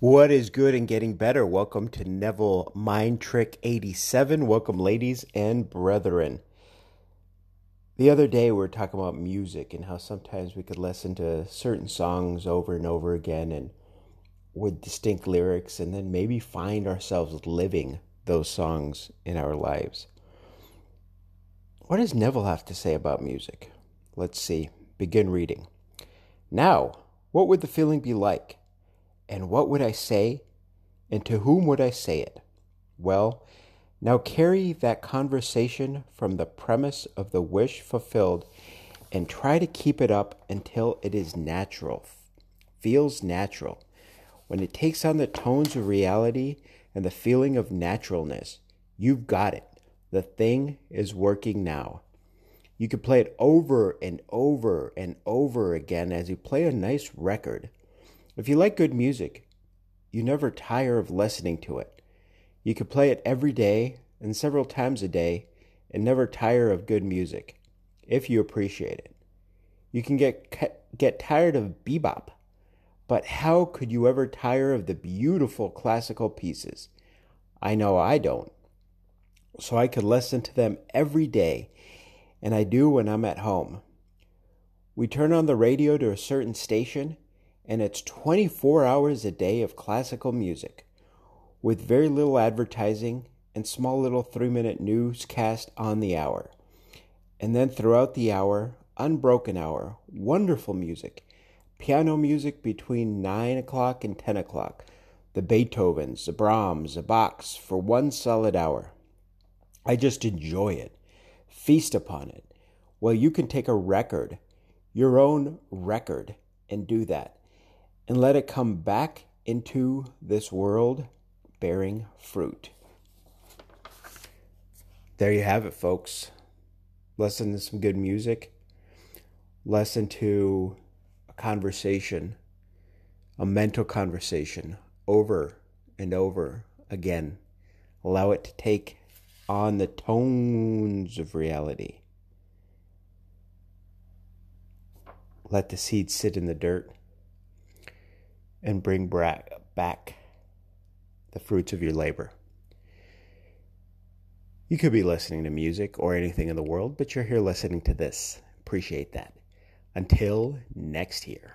What is good and getting better? Welcome to Neville Mind Trick 87. Welcome, ladies and brethren. The other day, we were talking about music and how sometimes we could listen to certain songs over and over again and with distinct lyrics, and then maybe find ourselves living those songs in our lives. What does Neville have to say about music? Let's see. Begin reading. Now, what would the feeling be like? And what would I say? And to whom would I say it? Well, now carry that conversation from the premise of the wish fulfilled and try to keep it up until it is natural, feels natural. When it takes on the tones of reality and the feeling of naturalness, you've got it. The thing is working now. You can play it over and over and over again as you play a nice record. If you like good music, you never tire of listening to it. You could play it every day and several times a day and never tire of good music if you appreciate it. You can get get tired of bebop, but how could you ever tire of the beautiful classical pieces? I know I don't. So I could listen to them every day, and I do when I'm at home. We turn on the radio to a certain station and it's 24 hours a day of classical music with very little advertising and small little three minute newscast on the hour. And then throughout the hour, unbroken hour, wonderful music, piano music between 9 o'clock and 10 o'clock, the Beethovens, the Brahms, the Bachs for one solid hour. I just enjoy it, feast upon it. Well, you can take a record, your own record, and do that and let it come back into this world bearing fruit. There you have it, folks. Listen to some good music. Listen to a conversation, a mental conversation over and over again. Allow it to take on the tones of reality. Let the seed sit in the dirt and bring back the fruits of your labor. You could be listening to music or anything in the world, but you're here listening to this. Appreciate that. Until next year.